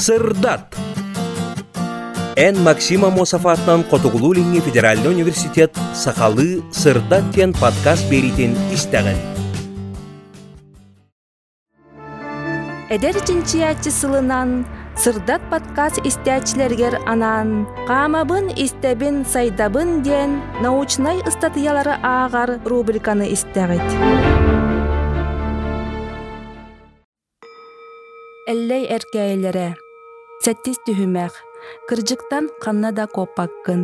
сырдат Эн Максима Мосафатнан Котугулулинги Федеральный университет Сахалы сырдат тен подкаст беритин истеген. Эдер чинчиячы сылынан сырдат подкаст истячилергер анан камабын истебин сайдабын ден научнай статьялары аагар рубриканы истегит. Эллей эркәйләре. Сәттис түһүмәк. Кырдьыктан ханна да коппаккын.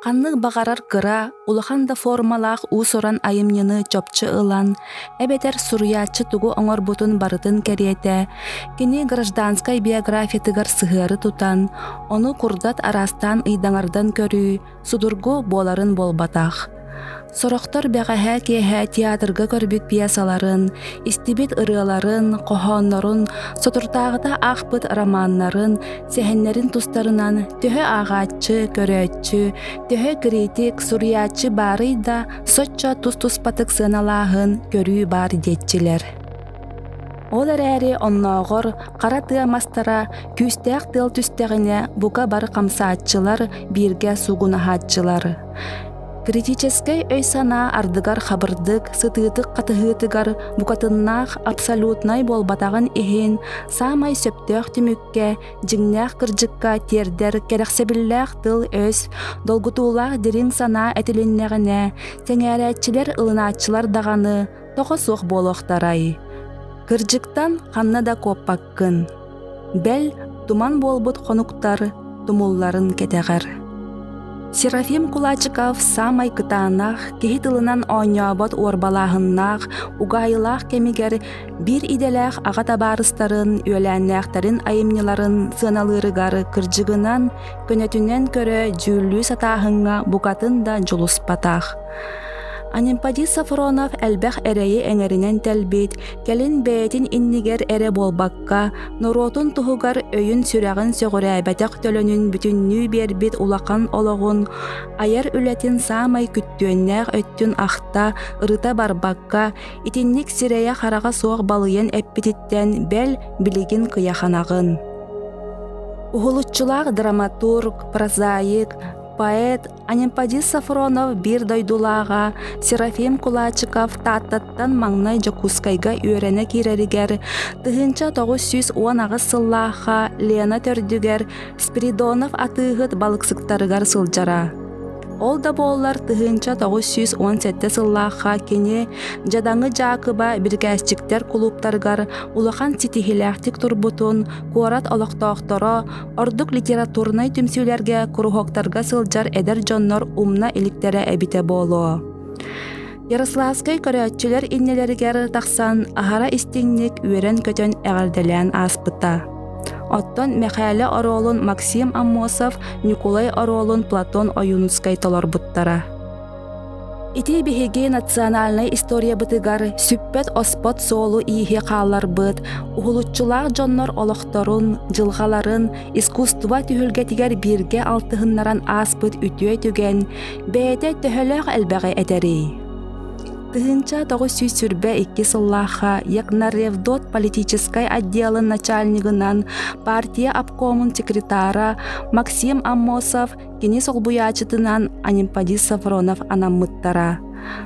Ханны бағарар кыра, улахан да формалаах уу соран айымньыны чопчы ылан, эбетер суруячы тугу оңор бутун барытын кәриете, кини гражданскай биографиятыгар сыһыары тутан, ону курдат арастан ыйдаңардан көрүү, судургу боларын болбатах. Сорохтор бэҕэһэ киэһэ театрга көрбүт пьесаларын, истибит ырыаларын, кохоннорун, сотуртаагыта ахпыт романнарын, сэһэннерин тустарынан төһө агааччы, көрөөччү, төһө критик, сурьяаччы баарый да соччо тус-туспатык сыналааһын көрүү бар диэтчилер. Ол эрээри онноогор кара тыамастара күүстээх тыл түстэгине бука бар камсаатчылар биирге сугунаһаатчылар. Критической өй сана ардыгар хабырдык, сытыытык катыһыытыгар букатыннаах абсолютнай болбатагын иһин самай сөптөөх түмүкке, жиңнээх кырдьыкка тиэрдер керэхсэбиллээх тыл өс, долгутуулаах дирин сана этилиннэҕине, теңээрээччилер ылынааччылар даганы, тоҕо суох буолуохтарай. Кырдьыктан ханна да коппаккын. Бэл туман болбут хонуктар тумулларын кетегер. Серафим Кулачиков самай кытаанах, киһи тылынан оонньообот уорбалааһыннаах, кемигер бир иделээх аға табаарыстарын, айымныларын сыаналыырыгар кырдьыгынан көнөтүнэн көрө жүүлүү сатааһынга букатын да жулуспатаах. Анимпади Сафронов әлбәх әрәйі әңәрінен тәлбет, кәлін бәйтін иннигер әрі болбаққа, нұротын тұхығар өйін сүрәғін сөғірәбәтәқ төлөнін бүтіннүй бербет улақан олығын, аяр үләтін самай күттүөннәқ өттін ахта, ырыта барбаққа, итинник сирея хараға соқ балыйын әппетіттен бәл білігін қияханағын. Ухулутчулақ драматург, прозаик, поэт Анимпади Сафронов бир дойдулаага Серафим Кулачиков тааттаттан маңнай жокускайга үөрене киреригер тыһынча тоғыз сүз уон агыс сыллааха Лена төрдүгер Спиридонов атыыгыт балыксыктарыгар сылжара. Ол да боллар тыһынча тоғыз сүз он сетте сыллааха кини жадаңы жаакыба биргәсчиктер клубтаргар улахан ситихилэхтик турбутун куорат олохтоохторо ордук литературнай түмсүүлерге куруһоктарга сылжар эдер дьоннор умна иликтере эбите болоо. Ярославскай көрөөтчүлер иннелеригер тахсан ахара истиңник үөрен көтөн эҕэрделээн ааспыта. Оттон Михаиле оролун Максим Аммосов, Николай оролун Платон Оюнускай толорбуттара. Ити биһиги национальный история бытыгар сүппет оспот соолу иихи хаалар быт, дьоннор олохторун, жылгаларын, искусство түһүлгетигер бирге алтыһыннаран ааспыт үтүө түген, бээте төһөлөөх элбэҕэ этери. Сүрбэ икки сыллааха Якнаревдот политической отделын начальнигынан партия обкомун секретара Максим Аммосов кини солбуячытынан Анимпади Сафронов анаммыттара.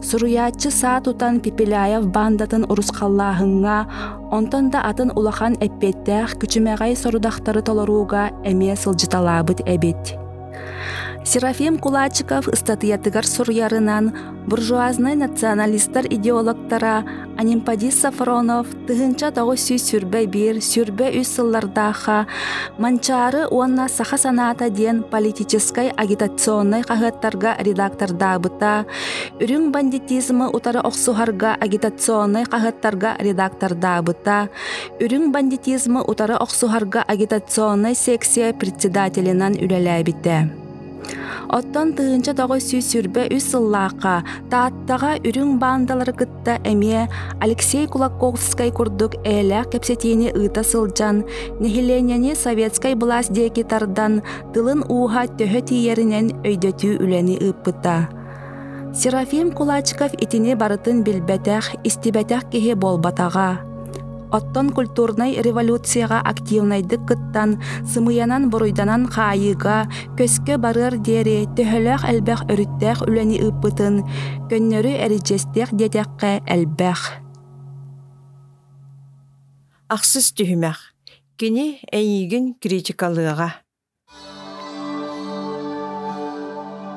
Суруячы саа тутан Пипеляев бандатын урускаллааһыңҥа, онтон да атын улахан эппеттээх күчүмэҕэй сорудахтары толоруга эмиэ сылжыталаабыт эбит. Серафим Кулачиков статьятыгар сурьярынан буржуазный националисттар идеологтара Анимпади Сафронов тыһынча тоҕус сүй сүрбэ бир, сүрбэ үс сыллардааха манчаары уонна саха санаата диэн политической агитационный хаһыаттарга редактордаабыта, үрүң бандитизмы утары охсуһарга агитационный хаһыаттарга редактордаабыта, үрүң бандитизмы утары охсуһарга агитационный секция председателинан үлэлээбите. Оттон тыынча тоҕо сүү сүрбэ үс сыллаакка тааттага үрүң баандалары кытта эмиэ Алексей Кулаковскай курдук элээх кепсетиини ыыта сылдьан нехиленяни советскай власть диэки тардан тылын ууха төһө тиийэринэн өйдөтүү үлэни ыыппыта. Серафим Кулачков итини барытын билбэтэх, истибэтэх киһи болбатага. Оттон культурный революцияға активнайдык кыттан сымыянан буруйданан хаайыга көскө барыр диэри төһөлөөх элбэх өрүттээх үлэни ыппытын көннөрү эрижестеэх диэтэххэ элбэх Ахсыз түһүмэх. Кини эйигин критикалыга.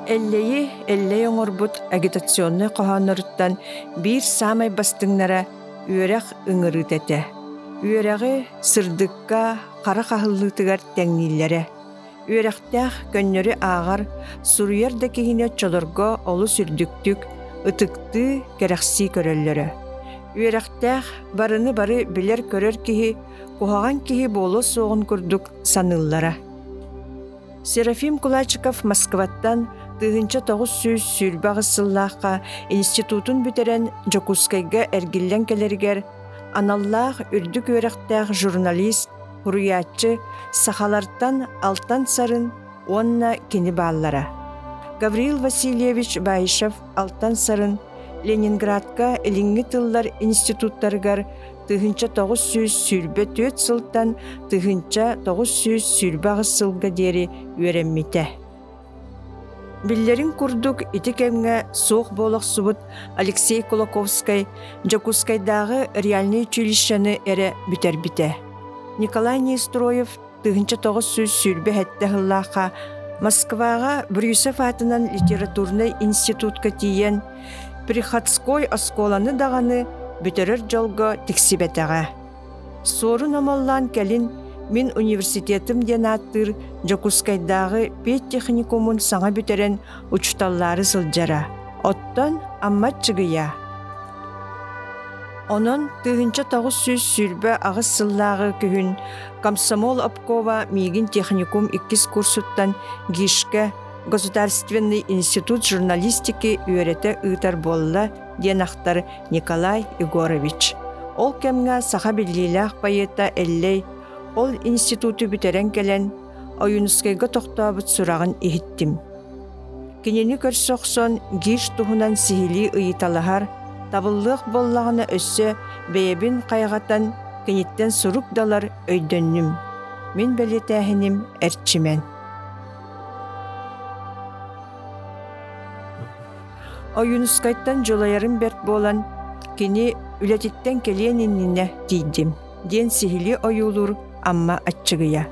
Эллеи эллей оңорбут агитационный кохонорыттан бир самай бастыңнара этэ. Үөрэгы сырдыкка кара кахыллыытыгар тәңнилләре. Үөрэхтээх көннөрү аагар суруяр да киһине чолорго олу сүрдүктүк ытыкты керэхси көрөллөрө. Үөрэхтээх барыны бары билер көрөр киһи кухаган киһи болу соҕун курдук саныллара. Серафим Кулачиков Москваттан тыһынча тоҕус сүүс сүүрбэ аҕыссыллаахха институтун бүтерэн Жокускайга эргиллен келергер аналлаах үрдүк үөрэхтээх журналист, хуруяччы сахалартан алтан сарын уонна кини бааллара. Гавриил Васильевич Байшев алтан сарын Ленинградка илиңҥи тыллар институттарыгар тыһынча тоҕус сүүс сүүрбэ түөт сылтан аҕыссылга диэри үөрэммитэ. Биллерин курдук ити кемге суох болох субут Алексей Кулаковскай Жакускайдагы реальный училищаны эре бүтербите. Николай Нестроев тыһынча тоҕус сүүс сүүрбэ хэтtä хыллааха Москвага Брюсов атынан литературный институтка тиен Приходской осколаны даганы бүтерер жолго тиксибетеге. Сорун омоллан келин Мин университетым ден аттыр пет техникумун саңа бүтерен учталлары сылжара. Оттон аммат чыгыя. Онон тыгынча тоғыз сүз сүрбе ағыз сыллағы күхін Комсомол Обкова мигин техникум иккис курсуттан гишке Государственный институт журналистики үйрете ыытар болла денақтар Николай Егорович. Ол кемга саха биллилах байыта эллей ол институту бүтерен келен ойунускайга тохтообут сурагын иһиттим. Кинени көрсөксөн гиш туһунан сихили ыйыталахар, табыллык боллагына өссө бэйэбин кайгатан кенеттен сурук далар өйдөннүм. Мен белетәһиним эрчимен. Ойунускайттан жолаярым берт болан кини үлетиттен келиен иннине тийдим. Ден сихили ойулур амма аччыгыя.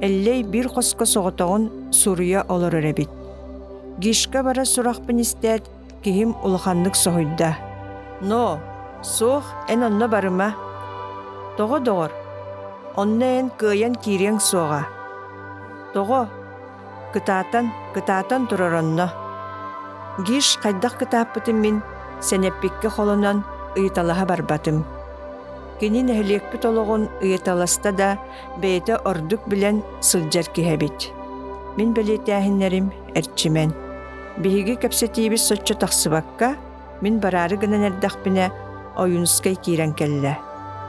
Эллей бир қоско соғытоғын суруя олар өребит. Гишка бара сурахпын истәт, кихим улханнык соһуйда. Но, суох эн онно барыма. Тоҕо доҕор. Онно эн кыйан кириэн суоҕа. Тоҕо, кытаатан, кытаатан турар онно. Гиш хайдах кытааппытым мин, сенеппикке холонон ыйталаха барбатым. Кини нэһилекпит ологон ыйыталаста да бэйэтэ ордук билэн сылдьар киһэбит. Мин белетээһиннэрим эрчимен. Биһиги кэпсэтиибит соччо тахсыбакка, мин бараары гынан эрдэхпинэ ойунускай киирэн келлэ.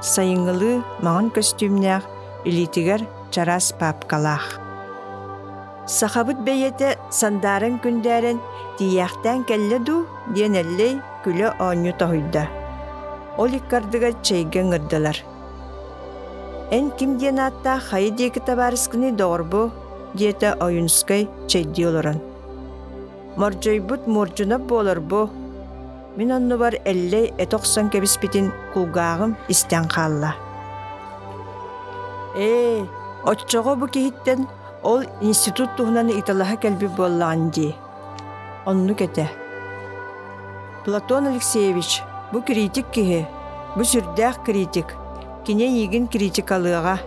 Сайыҥҥылыы маҕын костюмнээх илитигэр чарас папкалаах. Сахабыт бэйэтэ сандаарын күндээрэн тиийэхтэн келлэ ду диэн эллей күлө оонню тоһуйда. Ол иккардыга чейген ырдылар. Эн ким диэн атта хайы диэки табарыскыны доорбу диэте ойунскай чейди олорон. Моржойбут моржунап болорбу. Мин онну бар эллей этоксан кебиспитин кулгаагым истен хаалла. Э, отчого бу киһиттен ол институт туһунан италаха келби боллаан ди. Онну кете. Платон Алексеевич, бу критик киһи, бу сүрдээх критик, кине ийгин критикалыага.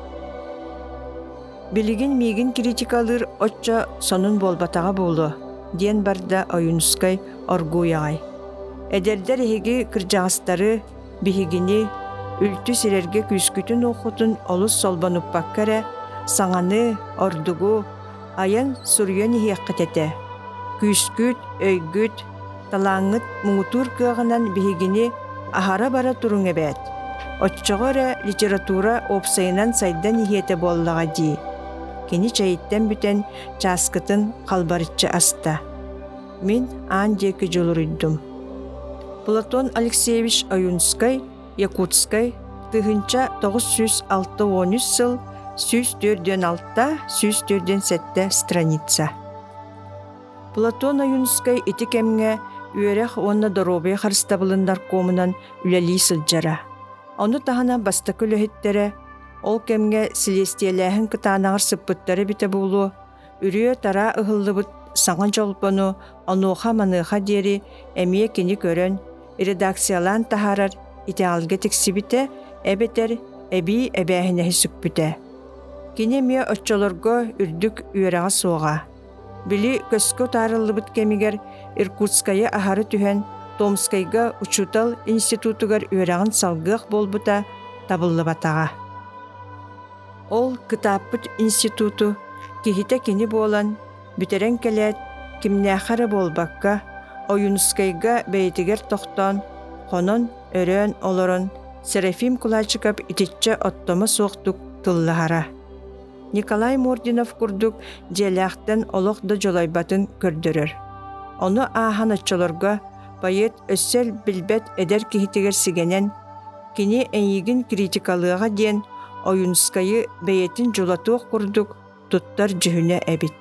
Билигин мигин критикалыр отча сонун болбатага болу, диэн барда ойунускай оргуягай. Эдердер эһиги кыржаҕастары биһигини үлтү сирерге күскүтүн оқутун олус солбануппаккара саҥаны, ордугу, аян сурьон иһиэххэтэтэ. Күскүт, өйгүт, талааңыт муңутур кыаҕынан биһигини ахара бара туруң эбэт. Отчоҕоре литература опсайынан сайдан иһиэтэ буоллаҕа дии. Кини чайыттан бүтэн чааскытын халбарыччы аста. Мин аан диэки жолуруйдум. Платон Алексеевич Аюнскай, Якутскай, алты он үс сыл сүз төрдөн алта сүз төрдөн сетте страница платон ити кемҥе үөрэх уонна доробия харыстабылындар комунан үлэлии сылдьара. Ону таһана баста көлөһүттерэ ол кемҥе силестиэлээһин кытаанаҕар сыппыттары бите буулу үрүө тара ыһыллыбыт саҥа жолпону онуоха маныыха диэри эмиэ кини көрөн редакциялаан таһаарар итеалга тиксибите эбетер эби эбээһинэһи сүппүтэ кини миэ оччолорго үрдүк суоҕа били көскө таарыллыбыт кемигер иркутскайа аһары түһэн томскайга учутал институтугар үөрэҕин салгыах болбута табыллыбатаҕа ол кытааппыт институту киһитэ кини буолан бүтерен келэät кимнээххара буолбакка оюнускайга бэйэтигэр тохтоон хонон өрөөн олорон Серафим Кулачиков итичче оттома суохтук тыллахара. Николай Мординов курдук желяхтен олох да жолайбатын көрдөрөр. Аахан оччолорго поэт өссел билбет эдер кихитигер сигенен кини эйигин критикалыга диен оюнскайы бэйетин жолатуох курдук туттар жүһүнэ эбит.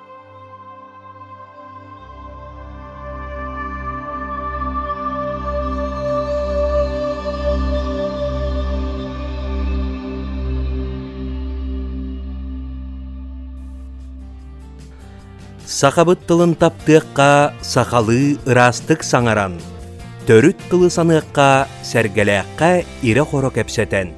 Сақабыт тылын таптыаққа сақалы ырастык саңаран. Төрүт тылы саныаққа сәргеләққа ире хоро кәпсәтен.